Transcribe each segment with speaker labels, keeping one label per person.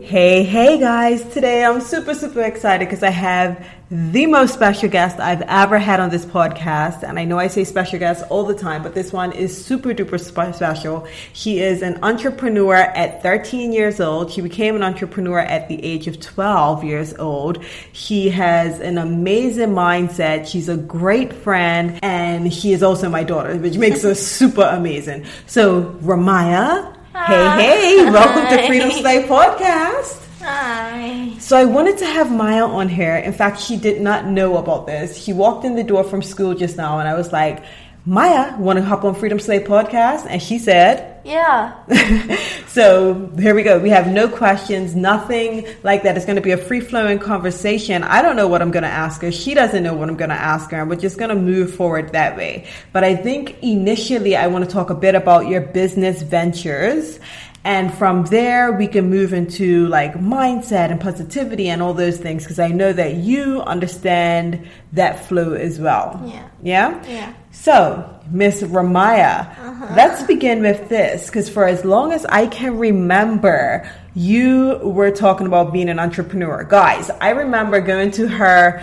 Speaker 1: Hey, hey guys. Today I'm super, super excited because I have the most special guest I've ever had on this podcast. And I know I say special guest all the time, but this one is super duper special. She is an entrepreneur at 13 years old. She became an entrepreneur at the age of 12 years old. She has an amazing mindset. She's a great friend and she is also my daughter, which makes her super amazing. So, Ramaya, Hey, ah. hey, welcome to Freedom Slay Podcast.
Speaker 2: Hi.
Speaker 1: So I wanted to have Maya on here. In fact, she did not know about this. She walked in the door from school just now and I was like, Maya, want to hop on Freedom Slay podcast? And she said,
Speaker 2: Yeah.
Speaker 1: so here we go. We have no questions, nothing like that. It's going to be a free flowing conversation. I don't know what I'm going to ask her. She doesn't know what I'm going to ask her. And we're just going to move forward that way. But I think initially I want to talk a bit about your business ventures and from there, we can move into like mindset and positivity and all those things because I know that you understand that flow as well.
Speaker 2: Yeah.
Speaker 1: Yeah?
Speaker 2: Yeah.
Speaker 1: So, Miss Ramaya, uh-huh. let's begin with this because for as long as I can remember, you were talking about being an entrepreneur. Guys, I remember going to her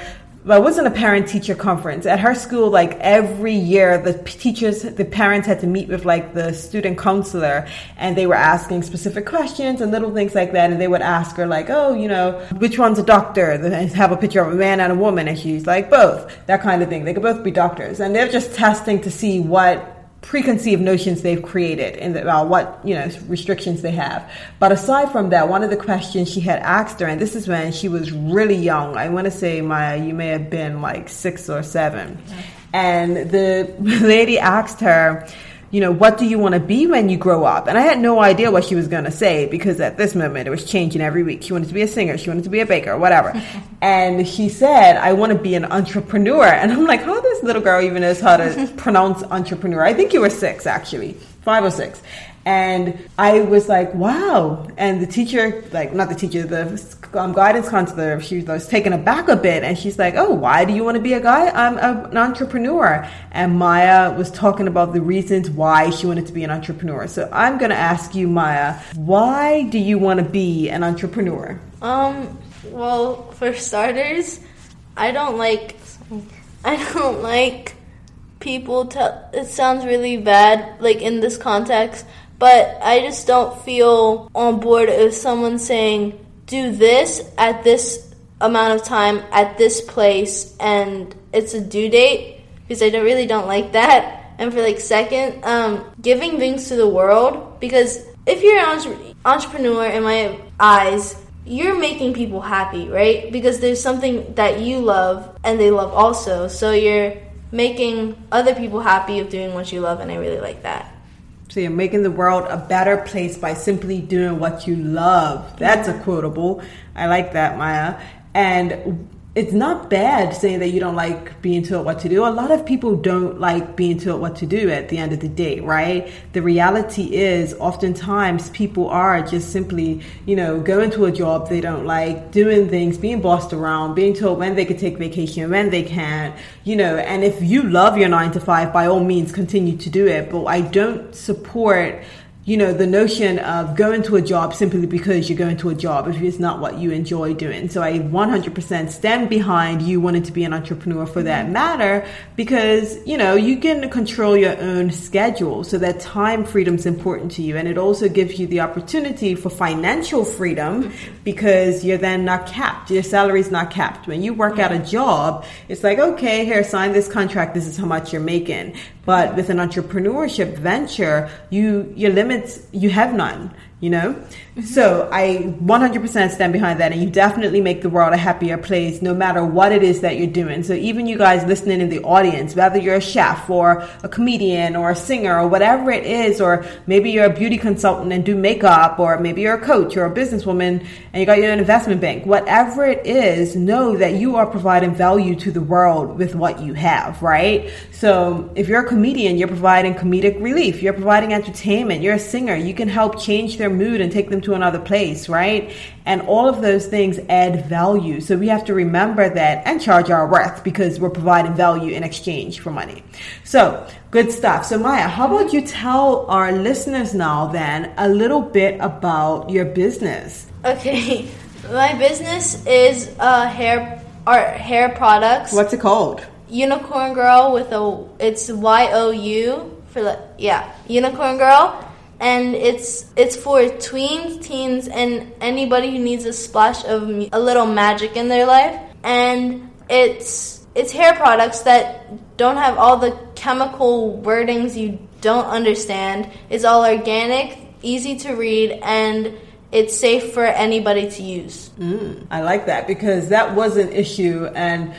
Speaker 1: it wasn't a parent teacher conference at her school. Like every year, the teachers, the parents had to meet with like the student counselor, and they were asking specific questions and little things like that. And they would ask her like, "Oh, you know, which one's a doctor?" They have a picture of a man and a woman, and she's like, "Both." That kind of thing. They could both be doctors, and they're just testing to see what preconceived notions they've created and about what you know restrictions they have but aside from that one of the questions she had asked her and this is when she was really young i want to say maya you may have been like six or seven and the lady asked her you know, what do you want to be when you grow up? And I had no idea what she was going to say because at this moment it was changing every week. She wanted to be a singer, she wanted to be a baker, whatever. and she said, I want to be an entrepreneur. And I'm like, how little girl even knows how to pronounce entrepreneur? I think you were six actually, five or six. And I was like, wow. And the teacher, like, not the teacher, the um, guidance counselor, she was taken aback a bit. And she's like, oh, why do you want to be a guy? I'm a, an entrepreneur. And Maya was talking about the reasons why she wanted to be an entrepreneur. So I'm going to ask you, Maya, why do you want to be an entrepreneur?
Speaker 2: Um, well, for starters, I don't like, I don't like people tell, it sounds really bad, like in this context but I just don't feel on board if someone's saying, do this at this amount of time at this place and it's a due date because I don't, really don't like that. And for like second, um, giving things to the world because if you're an entrepreneur in my eyes, you're making people happy, right? Because there's something that you love and they love also. So you're making other people happy of doing what you love, and I really like that.
Speaker 1: So you're making the world a better place by simply doing what you love. That's a quotable. I like that, Maya. And it's not bad saying that you don't like being told what to do. A lot of people don't like being told what to do at the end of the day, right? The reality is oftentimes people are just simply, you know, going to a job they don't like, doing things, being bossed around, being told when they can take vacation, when they can't, you know, and if you love your nine to five, by all means continue to do it. But I don't support you know, the notion of going to a job simply because you're going to a job if it's not what you enjoy doing. So I 100% stand behind you wanting to be an entrepreneur for that matter because, you know, you can control your own schedule. So that time freedom is important to you. And it also gives you the opportunity for financial freedom because you're then not capped. Your salary is not capped. When you work at a job, it's like, okay, here, sign this contract. This is how much you're making. But with an entrepreneurship venture, you your limits you have none. You know? So I 100% stand behind that. And you definitely make the world a happier place no matter what it is that you're doing. So even you guys listening in the audience, whether you're a chef or a comedian or a singer or whatever it is, or maybe you're a beauty consultant and do makeup, or maybe you're a coach or a businesswoman and you got your investment bank, whatever it is, know that you are providing value to the world with what you have, right? So if you're a comedian, you're providing comedic relief, you're providing entertainment, you're a singer, you can help change their mood and take them to another place, right? And all of those things add value. So we have to remember that and charge our worth because we're providing value in exchange for money. So good stuff. So Maya, how about you tell our listeners now then a little bit about your business?
Speaker 2: Okay, my business is uh, hair art hair products.
Speaker 1: What's it called?
Speaker 2: Unicorn Girl with a it's Y O U for the yeah Unicorn Girl and it's it's for tweens, teens, and anybody who needs a splash of a little magic in their life. And it's it's hair products that don't have all the chemical wordings you don't understand. It's all organic, easy to read, and it's safe for anybody to use.
Speaker 1: Mm, I like that because that was an issue and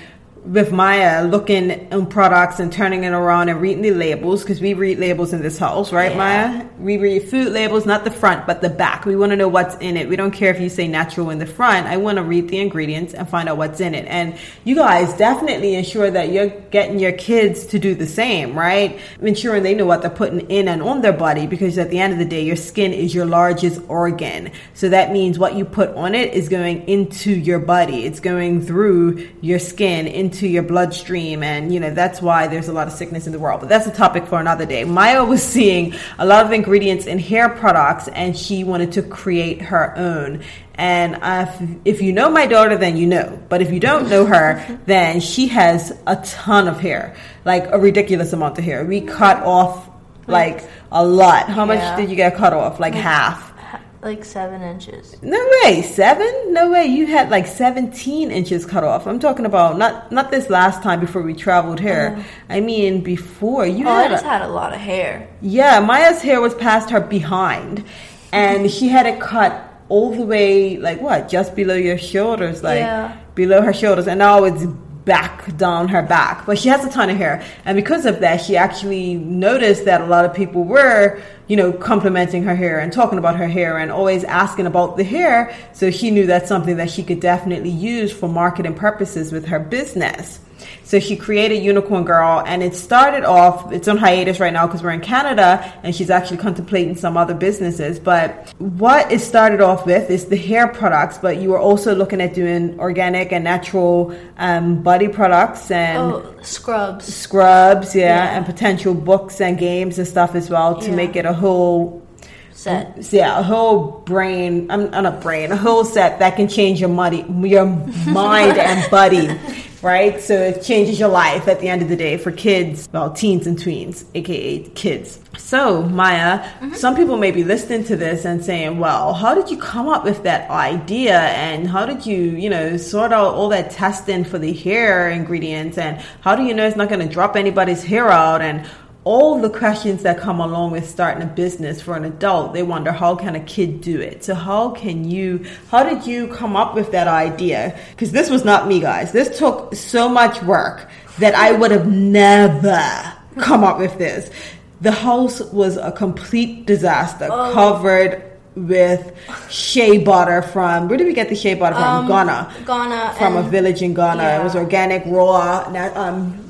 Speaker 1: with Maya looking on products and turning it around and reading the labels because we read labels in this house, right, yeah. Maya? We read food labels, not the front, but the back. We want to know what's in it. We don't care if you say natural in the front. I want to read the ingredients and find out what's in it. And you guys definitely ensure that you're getting your kids to do the same, right? Ensuring they know what they're putting in and on their body because at the end of the day, your skin is your largest organ. So that means what you put on it is going into your body. It's going through your skin into into your bloodstream and you know that's why there's a lot of sickness in the world. But that's a topic for another day. Maya was seeing a lot of ingredients in hair products and she wanted to create her own. And if, if you know my daughter then you know. But if you don't know her then she has a ton of hair like a ridiculous amount of hair. We cut off like a lot. How much yeah. did you get cut off? Like half
Speaker 2: like seven inches.
Speaker 1: No way, seven? No way. You had like seventeen inches cut off. I'm talking about not not this last time before we traveled here. Uh, I mean before you.
Speaker 2: Oh,
Speaker 1: had
Speaker 2: I just a, had a lot of hair.
Speaker 1: Yeah, Maya's hair was past her behind, and she had it cut all the way like what, just below your shoulders, like yeah. below her shoulders, and now it's back down her back. But she has a ton of hair. And because of that, she actually noticed that a lot of people were, you know, complimenting her hair and talking about her hair and always asking about the hair. So she knew that's something that she could definitely use for marketing purposes with her business. So she created Unicorn Girl, and it started off. It's on hiatus right now because we're in Canada, and she's actually contemplating some other businesses. But what it started off with is the hair products, but you were also looking at doing organic and natural um, body products and
Speaker 2: oh, scrubs,
Speaker 1: scrubs, yeah, yeah, and potential books and games and stuff as well to yeah. make it a whole
Speaker 2: set.
Speaker 1: Yeah, a whole brain. I'm not a brain. A whole set that can change your money, your mind and body right? So it changes your life at the end of the day for kids, well, teens and tweens, aka kids. So, Maya, mm-hmm. some people may be listening to this and saying, well, how did you come up with that idea? And how did you, you know, sort out all that testing for the hair ingredients? And how do you know it's not going to drop anybody's hair out? And all the questions that come along with starting a business for an adult they wonder how can a kid do it so how can you how did you come up with that idea because this was not me guys this took so much work that i would have never come up with this the house was a complete disaster oh. covered with shea butter from where did we get the shea butter from?
Speaker 2: Um,
Speaker 1: Ghana.
Speaker 2: Ghana.
Speaker 1: From a village in Ghana. Yeah. It was organic, raw, um,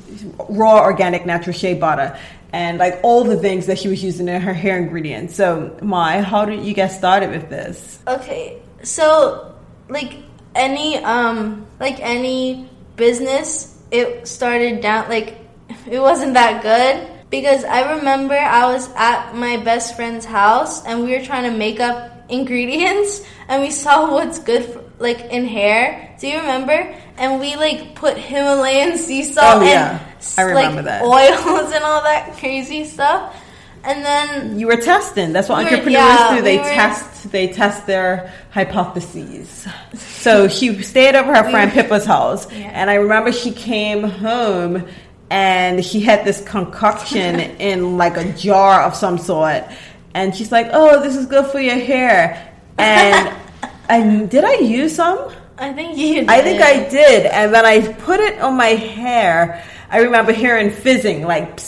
Speaker 1: raw organic natural shea butter and like all the things that she was using in her hair ingredients. So, Mai, how did you get started with this?
Speaker 2: Okay, so like any um like any business, it started down like it wasn't that good because I remember I was at my best friend's house and we were trying to make up ingredients and we saw what's good for, like in hair. Do you remember? And we like put Himalayan sea salt
Speaker 1: oh, yeah.
Speaker 2: I remember like that. oils and all that crazy stuff. And then
Speaker 1: you were testing. That's what we entrepreneurs were, yeah, do. They we test. Were, they test their hypotheses. so she stayed over her friend Pippa's house, yeah. and I remember she came home and she had this concoction in like a jar of some sort and she's like, "Oh, this is good for your hair." And and did I use some?
Speaker 2: I think you. Did.
Speaker 1: I think I did, and then I put it on my hair. I remember hearing fizzing, like.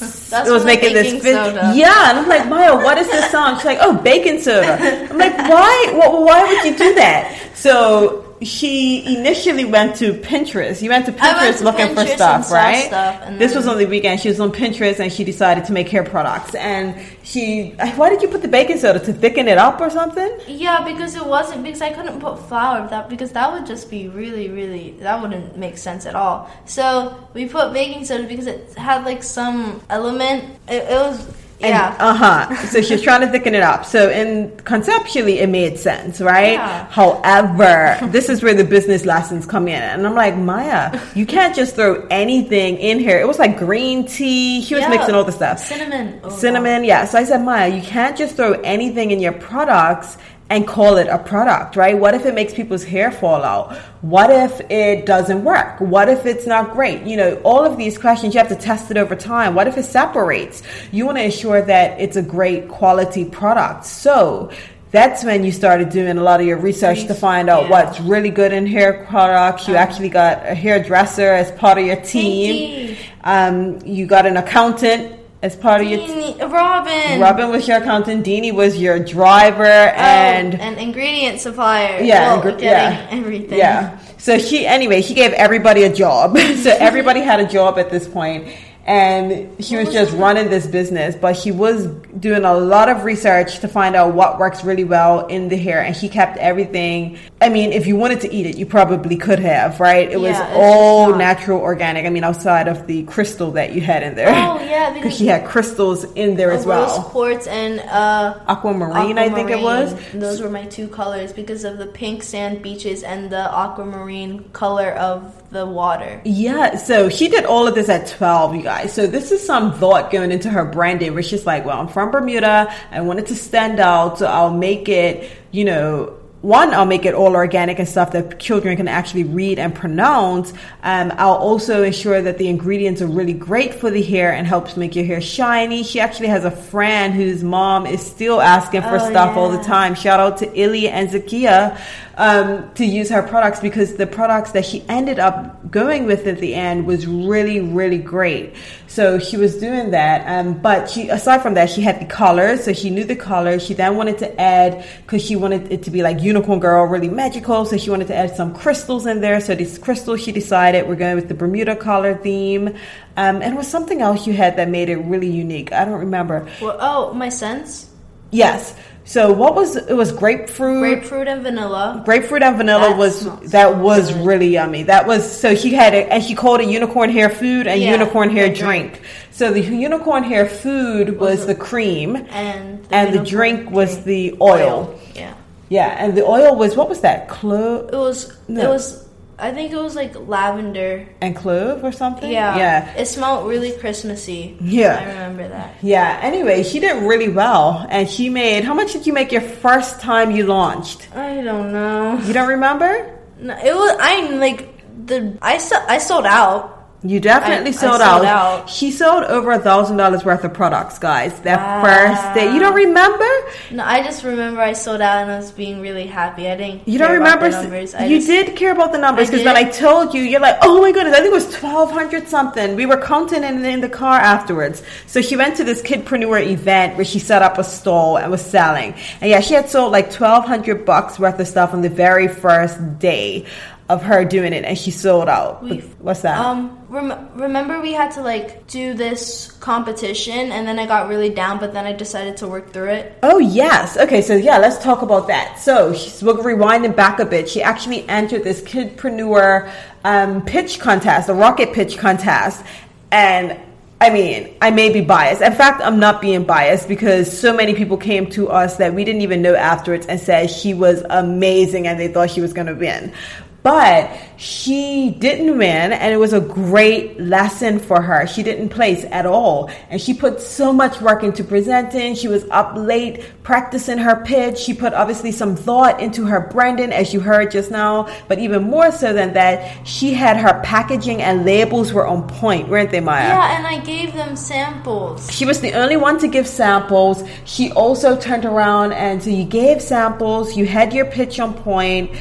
Speaker 2: That's
Speaker 1: it was making this fizz.
Speaker 2: soda.
Speaker 1: Yeah, and I'm like, Maya, what is this song? She's like, oh, baking soda. I'm like, why? Why would you do that? So she initially went to Pinterest. You went to
Speaker 2: I went
Speaker 1: Pinterest
Speaker 2: to
Speaker 1: looking for
Speaker 2: Pinterest and
Speaker 1: stuff, right?
Speaker 2: stuff,
Speaker 1: this was on the weekend. She was on Pinterest and she decided to make hair products. And she, why did you put the baking soda to thicken it up or something?
Speaker 2: Yeah, because it wasn't because I couldn't put flour that because that would just be really, really that wouldn't make sense at all. So we put baking soda because it had like some element. It, it was yeah.
Speaker 1: Uh huh. So she's trying to thicken it up. So, in conceptually, it made sense, right?
Speaker 2: Yeah.
Speaker 1: However, this is where the business lessons come in, and I'm like, Maya, you can't just throw anything in here. It was like green tea. She was
Speaker 2: Yeah.
Speaker 1: mixing all the stuff.
Speaker 2: Cinnamon. Oh,
Speaker 1: Cinnamon, yeah. So I said, Maya, you can't just throw anything in your products and call it a product, right? What if it makes people's hair fall out? What if it doesn't work? What if it's not great? You know, all of these questions, you have to test it over time. What if it separates? You want to ensure that it's a great quality product. So, that's when you started doing a lot of your research to find out
Speaker 2: Yeah.
Speaker 1: what's really good in hair products. You actually got a hairdresser as part of your team.
Speaker 2: you.
Speaker 1: Um, you got an accountant as part of your.
Speaker 2: Deanie- Robin.
Speaker 1: Robin was your accountant. Deanie was your driver,
Speaker 2: Oh,
Speaker 1: and
Speaker 2: an ingredient supplier.
Speaker 1: yeah,
Speaker 2: well,
Speaker 1: ingre-
Speaker 2: getting
Speaker 1: yeah,
Speaker 2: everything.
Speaker 1: Yeah. So she anyway, she gave everybody a job. so everybody had a job at this point, and she was
Speaker 2: was
Speaker 1: just running this business. But she was doing a lot of research to find out what works really well in the hair, and she kept everything. I mean, if you wanted to eat it, you probably could have, right? It was
Speaker 2: Yeah, it's
Speaker 1: all natural, organic. I mean, outside of the crystal that you had in there.
Speaker 2: Oh yeah,
Speaker 1: Because she had crystals in there as
Speaker 2: a rose
Speaker 1: well.
Speaker 2: quartz and uh,
Speaker 1: Aquamarine, I think it was.
Speaker 2: Those were my two colors because of the pink sand beaches and the aquamarine color of the water.
Speaker 1: Yeah, so she did all of this at 12, you guys. So this is some thought going into her branding where she's like, well, I'm from Bermuda. I want it to stand out. So I'll make it, you know, one, I'll make it all organic and stuff that children can actually read and pronounce. Um, I'll also ensure that the ingredients are really great for the hair and helps make your hair shiny. She actually has a friend whose mom is still asking for
Speaker 2: Oh,
Speaker 1: stuff all the time. Shout out to Illy and Zakia um, to use her products because the products that she ended up going with at the end was really, really great. So she was doing that. Um, but she, aside from that, she had the colors. So she knew the colors. She then wanted to add, because she wanted it to be like Unicorn Girl, really magical. So she wanted to add some crystals in there. So these crystals, she decided we're going with the Bermuda collar theme. Um, and was something else you had that made it really unique. I don't remember.
Speaker 2: Well, oh, my scents.
Speaker 1: Yes. So what was it was grapefruit
Speaker 2: Grapefruit and vanilla.
Speaker 1: grapefruit and vanilla
Speaker 2: That
Speaker 1: was that was
Speaker 2: good.
Speaker 1: really yummy. That was so he had it and he called it unicorn hair food and
Speaker 2: Yeah,
Speaker 1: unicorn hair drink.
Speaker 2: drink.
Speaker 1: So the unicorn hair food was,
Speaker 2: Was
Speaker 1: the cream
Speaker 2: And the,
Speaker 1: and the drink was
Speaker 2: drink.
Speaker 1: the oil.
Speaker 2: Yeah.
Speaker 1: Yeah, and the oil was what was that? Clo-
Speaker 2: It was.
Speaker 1: No.
Speaker 2: It was. I think it was like lavender.
Speaker 1: and clove or something?
Speaker 2: Yeah.
Speaker 1: Yeah.
Speaker 2: It smelled really Christmassy.
Speaker 1: Yeah.
Speaker 2: I remember that.
Speaker 1: Yeah. Anyway, she did really well and she made how much did you make your first time you launched?
Speaker 2: I don't know.
Speaker 1: You don't remember?
Speaker 2: No, it was. I'm like the. I I sold out.
Speaker 1: You definitely
Speaker 2: I- I
Speaker 1: sold,
Speaker 2: sold
Speaker 1: out.
Speaker 2: out.
Speaker 1: She sold over a thousand dollars worth of products, guys. That
Speaker 2: Wow.
Speaker 1: first day. You don't remember?
Speaker 2: No, I just remember I sold out and I was being really happy. I didn't.
Speaker 1: You don't
Speaker 2: care about
Speaker 1: remember?
Speaker 2: the numbers.
Speaker 1: You
Speaker 2: just-
Speaker 1: did care about the numbers because then I told you, you're like, oh my goodness, I think it was twelve hundred something. We were counting in, in the car afterwards. So she went to this kidpreneur event where she set up a stall and was selling. And yeah, she had sold like twelve hundred bucks worth of stuff on the very first day of her doing it, and she sold out.
Speaker 2: We-
Speaker 1: What's that?
Speaker 2: Um, rem- remember we had to like do this competition, and then I got really down, but then I decided to work through it.
Speaker 1: Oh yes. Okay, so yeah, let's talk about that. So she's we're rewinding back a bit. She actually entered this kidpreneur um, pitch contest, a rocket pitch contest, and I mean, I may be biased. In fact, I'm not being biased because so many people came to us that we didn't even know afterwards and said she was amazing and they thought she was going to win. But she didn't win, and it was a great lesson for her. She didn't place at all, and she put so much work into presenting. She was up late practicing her pitch. She put obviously some thought into her branding, as you heard just now. But even more so than that, she had her packaging and labels were on point, weren't they, Maya?
Speaker 2: Yeah, and I gave them samples.
Speaker 1: She was the only one to give samples. She also turned around and so you gave samples. You had your pitch on point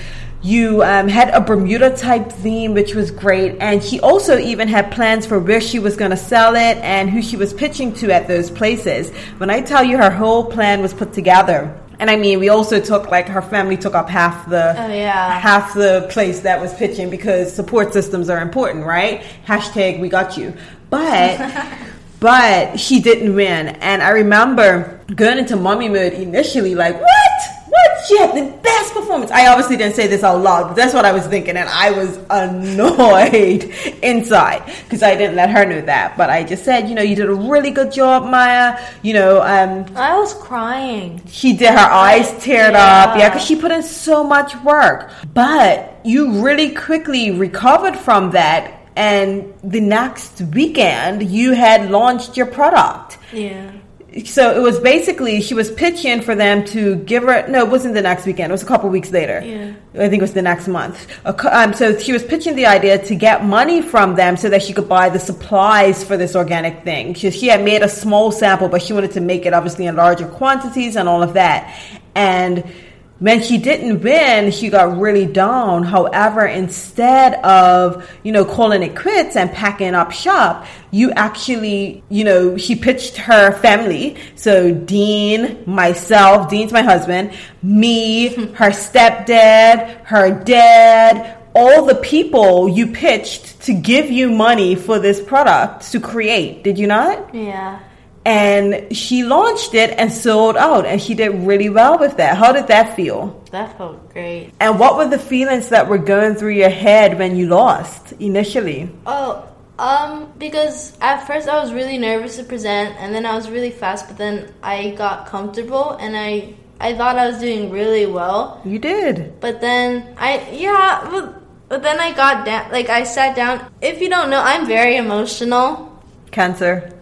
Speaker 1: you um, had a Bermuda type theme, which was great. And she also even had plans for where she was going to sell it and who she was pitching to at those places. When I tell you her whole plan was put together, and I mean, we also took like her family took up half the
Speaker 2: oh, yeah.
Speaker 1: half the place that was pitching because support systems are important, right? Hashtag we got you. But but she didn't win, and I remember going into mommy mode initially, like what? She had the best performance. I obviously didn't say this out loud, but that's what I was thinking, and I was annoyed inside because I didn't let her know that. But I just said, you know, you did a really good job, Maya. You know, um,
Speaker 2: I was crying.
Speaker 1: She did her eyes teared yeah. up, yeah, because she put in so much work. But you really quickly recovered from that and the next weekend you had launched your product.
Speaker 2: Yeah
Speaker 1: so it was basically she was pitching for them to give her no it wasn't the next weekend. It was a couple weeks later.
Speaker 2: Yeah. I
Speaker 1: think it was the next month. Um, so she was pitching the idea to get money from them so that she could buy the supplies for this organic thing. She, she had made a small sample but she wanted to make it obviously in larger quantities and all of that. And when she didn't win, she got really down. However, instead of, you know, calling it quits and packing up shop, you actually, you know, she pitched her family. So Dean, myself, Dean's my husband, me, her stepdad, her dad, all the people you pitched to give you money for this product to create. Did you not?
Speaker 2: Yeah
Speaker 1: and she launched it and sold out and she did really well with that. How did that feel?
Speaker 2: That felt great.
Speaker 1: And what were the feelings that were going through your head when you lost initially?
Speaker 2: Oh um because at first i was really nervous to present and then i was really fast but then i got comfortable and i i thought i was doing really well.
Speaker 1: You did.
Speaker 2: But then i yeah but, but then i got down like i sat down. If you don't know i'm very emotional.
Speaker 1: Cancer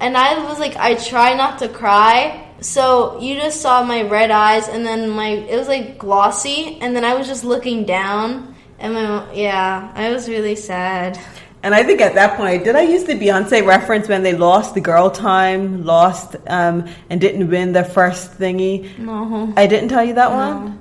Speaker 2: and I was like, I try not to cry. So you just saw my red eyes, and then my it was like glossy, and then I was just looking down, and my yeah, I was really sad.
Speaker 1: And I think at that point, did I use the Beyonce reference when they lost the girl time, lost, um, and didn't win their first thingy?
Speaker 2: No,
Speaker 1: I didn't tell you that no. one.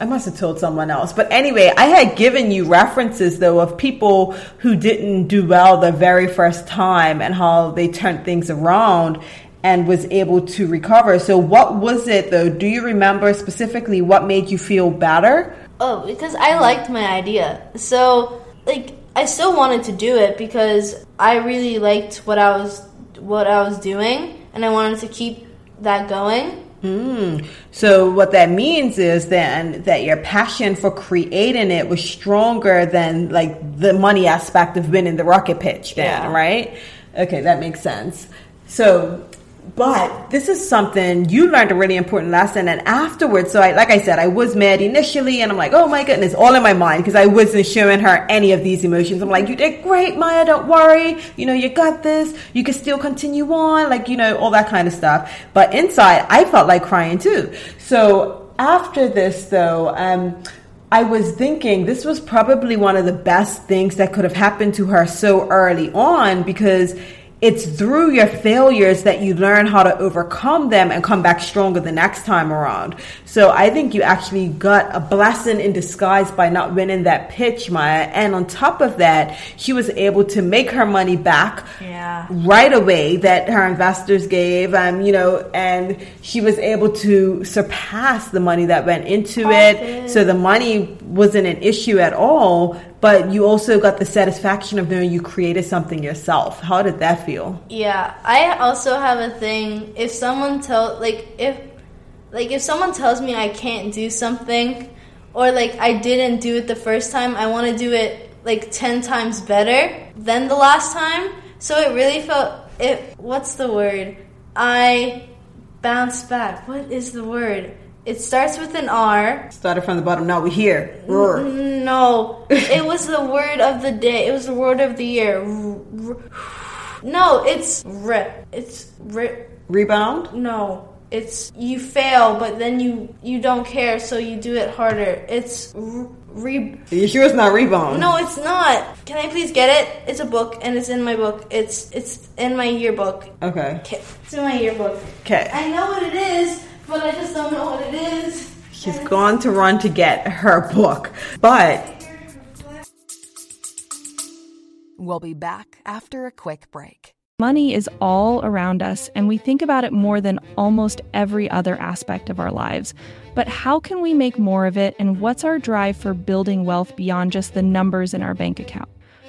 Speaker 1: I must have told someone else. But anyway, I had given you references though of people who didn't do well the very first time and how they turned things around and was able to recover. So what was it though? Do you remember specifically what made you feel better?
Speaker 2: Oh, because I liked my idea. So like I still wanted to do it because I really liked what I was what I was doing and I wanted to keep that going.
Speaker 1: Mm. So what that means is then that your passion for creating it was stronger than like the money aspect of winning the rocket pitch then, yeah. right? Okay, that makes sense. So but this is something you learned a really important lesson. And afterwards, so I, like I said, I was mad initially, and I'm like, oh my goodness, all in my mind because I wasn't showing her any of these emotions. I'm like, you did great, Maya. Don't worry. You know, you got this. You can still continue on, like you know, all that kind of stuff. But inside, I felt like crying too. So after this, though, um, I was thinking this was probably one of the best things that could have happened to her so early on because it's through your failures that you learn how to overcome them and come back stronger the next time around. So I think you actually got a blessing in disguise by not winning that pitch, Maya. And on top of that, she was able to make her money back
Speaker 2: yeah.
Speaker 1: right away that her investors gave, um, you know, and she was able to surpass the money that went into Profit. it. So the money wasn't an issue at all but you also got the satisfaction of knowing you created something yourself. How did that feel?
Speaker 2: Yeah, I also have a thing. If someone tell like if like if someone tells me I can't do something or like I didn't do it the first time, I want to do it like 10 times better than the last time. So it really felt it what's the word? I bounced back. What is the word? It starts with an R.
Speaker 1: Started from the bottom. Now we're here. Roar.
Speaker 2: Mm, no, it was the word of the day. It was the word of the year. No, it's rip. It's rip.
Speaker 1: Rebound.
Speaker 2: No, it's you fail, but then you you don't care, so you do it harder. It's re.
Speaker 1: You sure it's not rebound?
Speaker 2: No, it's not. Can I please get it? It's a book, and it's in my book. It's it's in my yearbook.
Speaker 1: Okay.
Speaker 2: Okay, it's in my yearbook.
Speaker 1: Okay.
Speaker 2: I know what it is, but I just don't know what it is.
Speaker 1: She's gone to run to get her book. But
Speaker 3: We'll be back after a quick break.
Speaker 4: Money is all around us, and we think about it more than almost every other aspect of our lives. But how can we make more of it, and what's our drive for building wealth beyond just the numbers in our bank account?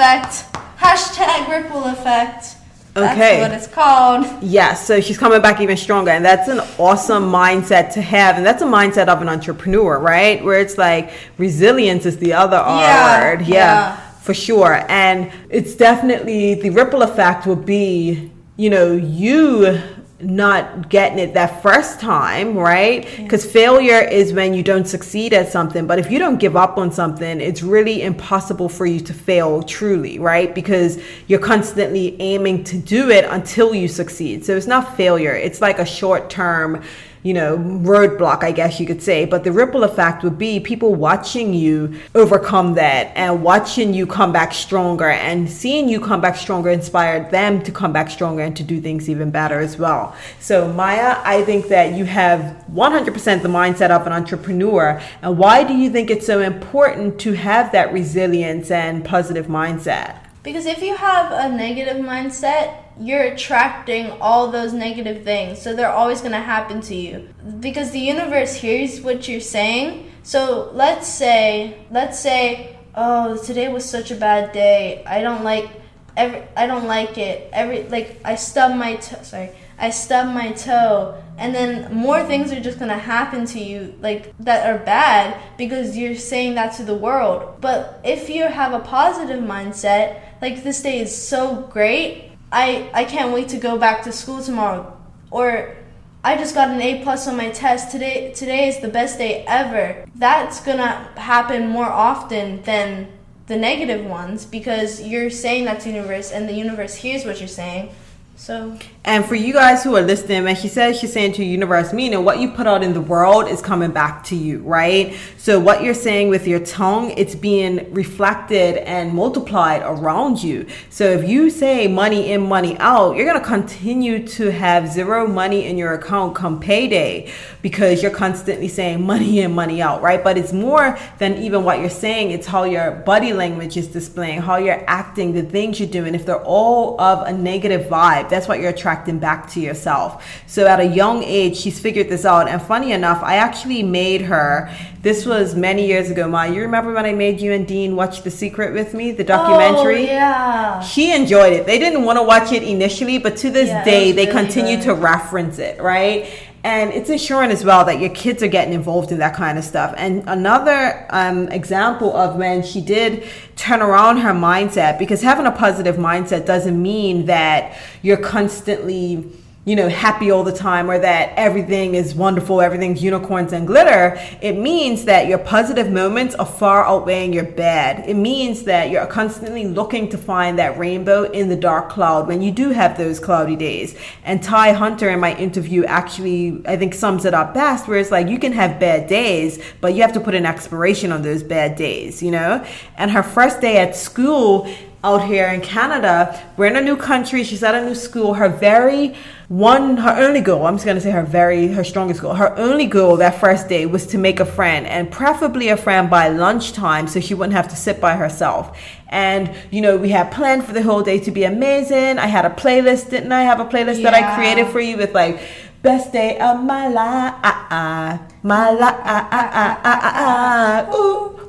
Speaker 2: Effect. Hashtag ripple effect. That's
Speaker 1: Okay.
Speaker 2: what it's called.
Speaker 1: yes, so she's coming back even stronger. And that's an awesome mindset to have. And that's a mindset of an entrepreneur, right? Where it's like resilience is the other R
Speaker 2: Yeah,
Speaker 1: word. Yeah,
Speaker 2: yeah.
Speaker 1: for sure. And it's definitely the ripple effect will be, you know, you not getting it that first time, right? Because failure is when you don't succeed at something. But if you don't give up on something, it's really impossible for you to fail truly, right? Because you're constantly aiming to do it until you succeed. So it's not failure, it's like a short term you know, roadblock, I guess you could say. But the ripple effect would be people watching you overcome that and watching you come back stronger and seeing you come back stronger inspired them to come back stronger and to do things even better as well. So, Maya, I think that you have 100% the mindset of an entrepreneur. And why do you think it's so important to have that resilience and positive mindset?
Speaker 2: Because if you have a negative mindset, you're attracting all those negative things. So they're always going to happen to you. Because the universe hears what you're saying. So let's say, let's say, oh, today was such a bad day. I don't like every I don't like it. Every like I stubbed my toe, sorry. I stubbed my toe and then more things are just to happen to you like that are bad because you're saying that to the world. But if you have a positive mindset, like this day is so great, I I can't wait to go back to school tomorrow or I just got an A plus on my test today. Today is the best day ever. That's gonna happen more often than the negative ones because you're saying that to the universe, and the universe hears what you're saying. So
Speaker 1: And for you guys who are listening, when she says she's saying to universe, meaning what you put out in the world is coming back to you, right? So what you're saying with your tongue, it's being reflected and multiplied around you. So if you say money in, money out, you're gonna continue to have zero money in your account come payday because you're constantly saying money in, money out, right? But it's more than even what you're saying, it's how your body language is displaying, how you're acting, the things you're doing. If they're all of a negative vibe, that's what you're attracting back to yourself. So at a young age, she's figured this out. And funny enough, I actually made her. This was many years ago, Ma. You remember when I made you and Dean watch The Secret with me, the documentary?
Speaker 2: Oh, yeah.
Speaker 1: She enjoyed it. They didn't want to watch it initially, but to this
Speaker 2: Yeah,
Speaker 1: day, they
Speaker 2: really
Speaker 1: continue
Speaker 2: good.
Speaker 1: to reference it, right? And it's ensuring as well that your kids are getting involved in that kind of stuff. And another um, example of when she did turn around her mindset, because having a positive mindset doesn't mean that you're constantly you know, happy all the time or that everything is wonderful, everything's unicorns and glitter. It means that your positive moments are far outweighing your bad. It means that you're constantly looking to find that rainbow in the dark cloud when you do have those cloudy days. And Ty Hunter in my interview actually, I think, sums it up best, where it's like you can have bad days, but you have to put an expiration on those bad days, you know? And her first day at school, out here in Canada. We're in a new country. She's at a new school. Her very one, her only goal, I'm just going to say her very, her strongest goal, her only goal that first day was to make a friend and preferably a friend by lunchtime so she wouldn't have to sit by herself. And, you know, we had planned for the whole day to be amazing. I had a playlist, didn't I have a playlist that I created for you with like, Best day of my life, ah, ah, my life, ah, ah, ah, ah, ah, ah, ooh.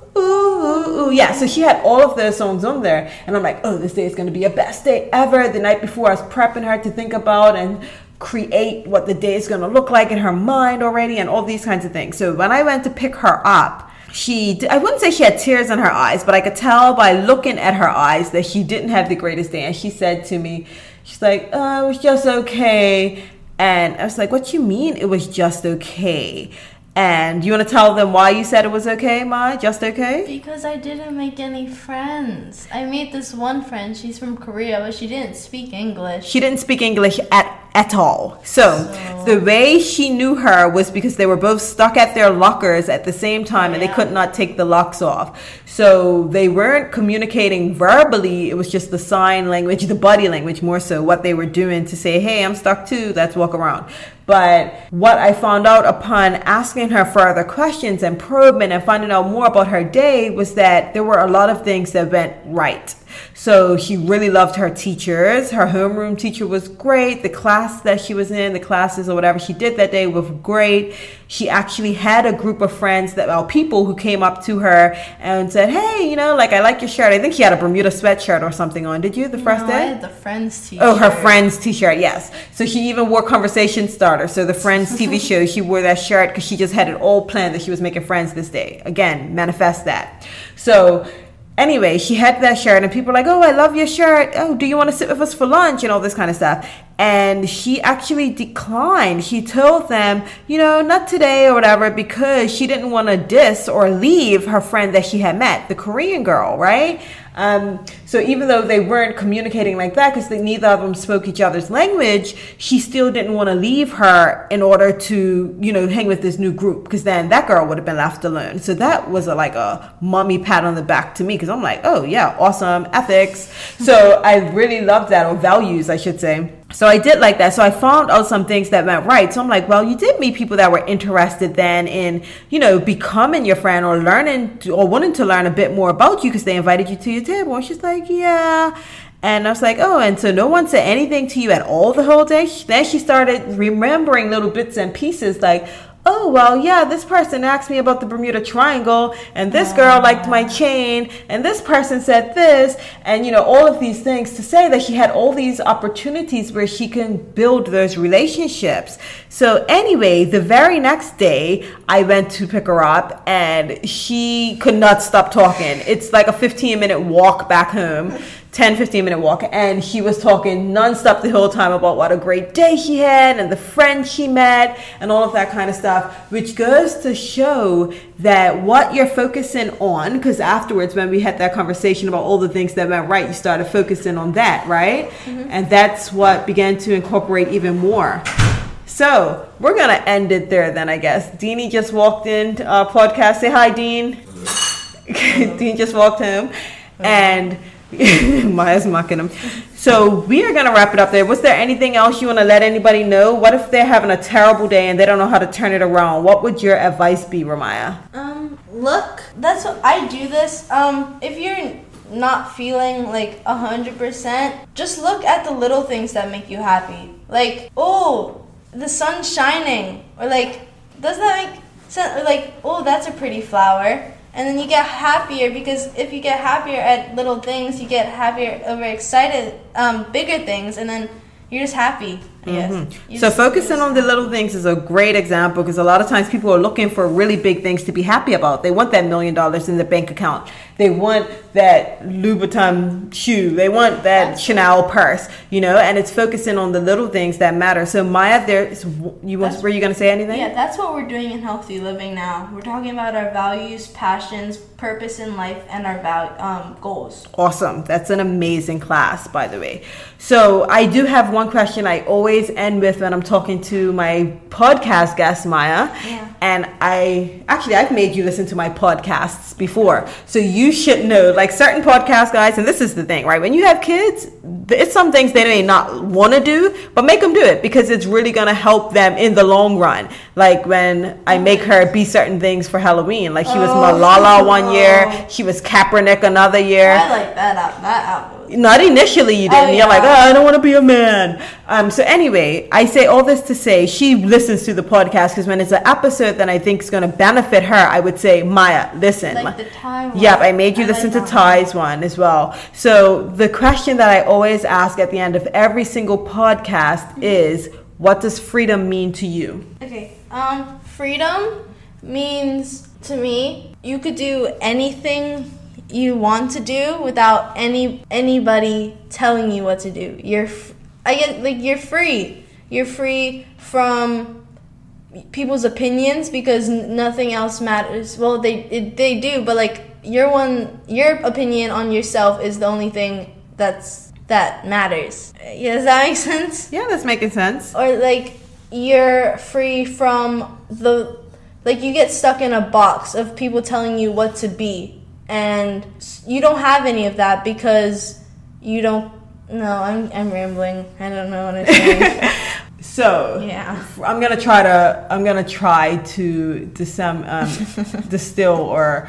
Speaker 1: Yeah, so she had all of those songs on there, and I'm like, oh, this day is gonna be a best day ever. The night before, I was prepping her to think about and create what the day is gonna look like in her mind already, and all these kinds of things. So when I went to pick her up, she i wouldn't say she had tears in her eyes but i could tell by looking at her eyes that she didn't have the greatest day and she said to me she's like oh, it was just okay and i was like what you mean it was just okay and you want to tell them why you said it was okay ma? Just okay?
Speaker 2: Because I didn't make any friends. I made this one friend. She's from Korea, but she didn't speak English.
Speaker 1: she didn't speak english at at all. So, the way she knew her was because they were both stuck at their lockers at the same time and they could not take the locks off. So they weren't communicating verbally. It was just the sign language the body language more so what they were doing to say hey i'm stuck too. Let's walk around but what i found out upon asking her further questions and probing and finding out more about her day was that there were a lot of things that went right so she really loved her teachers. Her homeroom teacher was great. The class that she was in, the classes or whatever she did that day was great. She actually had a group of friends that well, people who came up to her and said, "Hey, you know, like I like your shirt." I think she had a Bermuda sweatshirt or something on. Did you the first
Speaker 2: no, I
Speaker 1: day?
Speaker 2: had the friends teacher.
Speaker 1: Oh, her friend's T-shirt, yes. So she even wore conversation starter. So the Friends TV show, she wore that shirt because she just had it all planned that she was making friends this day. Again, manifest that. So anyway, she had that shirt, and people were like, "Oh, I love your shirt. Oh, do you want to sit with us for lunch?" and all this kind of stuff. And she actually declined. She told them, you know, not today or whatever, because she didn't want to diss or leave her friend that she had met, the Korean girl, right? Um, so even though they weren't communicating like that because neither of them spoke each other's language, she still didn't want to leave her in order to, you know, hang with this new group because then that girl would have been left alone. So that was a, like a mommy pat on the back to me because I'm like, oh yeah, awesome ethics. So I really loved that or values, I should say. So I did like that. So I found out some things that went right. So I'm like, well, you did meet people that were interested then in, you know, becoming your friend or learning to, or wanting to learn a bit more about you because they invited you to your table. And she's like, yeah. And I was like, oh, and so no one said anything to you at all the whole day. Then she started remembering little bits and pieces like, oh well yeah this person asked me about the bermuda triangle and this girl liked my ah. chain and this person said this and you know all of these things to say that she had all these opportunities where she can build those relationships. So anyway the very next day i went to pick her up and she could not stop talking. It's like a 15 minute walk back home 10 15 minute walk and he was talking nonstop the whole time about what a great day she had and the friends she met and all of that kind of stuff which goes to show that what you're focusing on because afterwards when we had that conversation about all the things that went right you started focusing on that right? Mm-hmm. And that's what began to incorporate even more. So we're gonna end it there then i guess. Deanie just walked in our podcast. Say hi dean. Dean just walked home. And Maya's mocking him. So we are gonna wrap it up there. Was there anything else you want to let anybody know? What if they're having a terrible day and they don't know how to turn it around? What would your advice be, Ramaya?
Speaker 2: Um, look, that's what I do this. Um, if you're not feeling like a hundred percent, just look at the little things that make you happy. Like, oh, the sun's shining, or like, does that make sense? Or like, oh, that's a pretty flower. And then you get happier because if you get happier at little things, you get happier over excited, um, bigger things, and then you're just happy. You
Speaker 1: Mm-hmm. So focusing on the little things is a great example because a lot of times people are looking for really big things to be happy about. They want that million dollars in the bank account. They want that Louboutin shoe. They want that Chanel purse. You know, and it's focusing on the little things that matter. So Maya, there's you was, were you going to say anything?
Speaker 2: Yeah, that's what we're doing in healthy living now. We're talking about our values, passions, purpose in life, and our val- um, goals.
Speaker 1: Awesome. That's an amazing class, by the way. So, I do have one question I always end with when I'm talking to my podcast guest, Maya.
Speaker 2: Yeah.
Speaker 1: and I actually I've made you listen to my podcasts before, so you should know like certain podcast guys. And this is the thing, right? When you have kids, it's some things they may not want to do, but make them do it because it's really gonna help them in the long run. Like when I make her be certain things for Halloween, like she was
Speaker 2: Oh.
Speaker 1: Malala one year, she was Kaepernick another year.
Speaker 2: I like that. That outfit.
Speaker 1: Not initially, you didn't.
Speaker 2: Oh,
Speaker 1: You're like, oh. I don't want to be a man. Um, so anyway, I say all this to say she listens to the podcast because when it's an episode that I think is going to benefit her, I would say, Maya, listen.
Speaker 2: Like the Ty one.
Speaker 1: Yep, I made you
Speaker 2: I
Speaker 1: listen
Speaker 2: like
Speaker 1: to
Speaker 2: one.
Speaker 1: Ty's one as well. So the question that I always ask at the end of every single podcast
Speaker 2: Mm-hmm.
Speaker 1: is, what does freedom mean to you?
Speaker 2: Okay. Um, freedom means to me you could do anything you want to do without any anybody telling you what to do. You're, I get like you're free. You're free from people's opinions because nothing else matters. Well, they it, they do, but like your one your opinion on yourself is the only thing that's that matters. Yeah, does that make sense?
Speaker 1: Yeah, that's making sense.
Speaker 2: or like you're free from the like you get stuck in a box of people telling you what to be and you don't have any of that because you don't no i'm, I'm rambling i don't know what i'm saying
Speaker 1: So
Speaker 2: yeah
Speaker 1: I'm gonna try to I'm gonna try to disem, um, distill or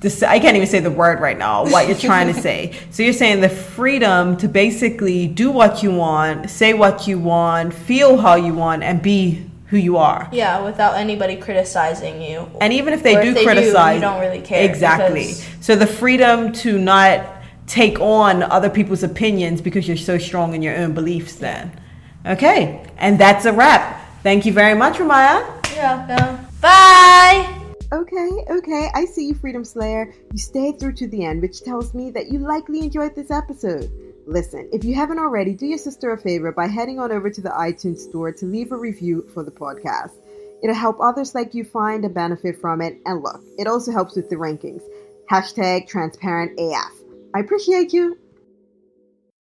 Speaker 1: dis- I can't even say the word right now. What you're trying to say. So you're saying the freedom to basically do what you want, say what you want, feel how you want, and be who you are.
Speaker 2: yeah without anybody criticizing you
Speaker 1: And even if they
Speaker 2: Or
Speaker 1: do
Speaker 2: if they do,
Speaker 1: criticize,
Speaker 2: you don't really care
Speaker 1: Exactly. So the freedom to not take on other people's opinions because you're so strong in your own beliefs. Then, okay, and that's a wrap. Thank you very much, Ramaya.
Speaker 2: you're welcome bye
Speaker 5: Okay, okay, I see you, Freedom Slayer. You stayed through to the end, which tells me that you likely enjoyed this episode. Listen, if you haven't already, do your sister a favor by heading on over to the iTunes store to leave a review for the podcast. It'll help others like you find and benefit from it. And look, it also helps with the rankings. Hashtag transparent AF. I appreciate you.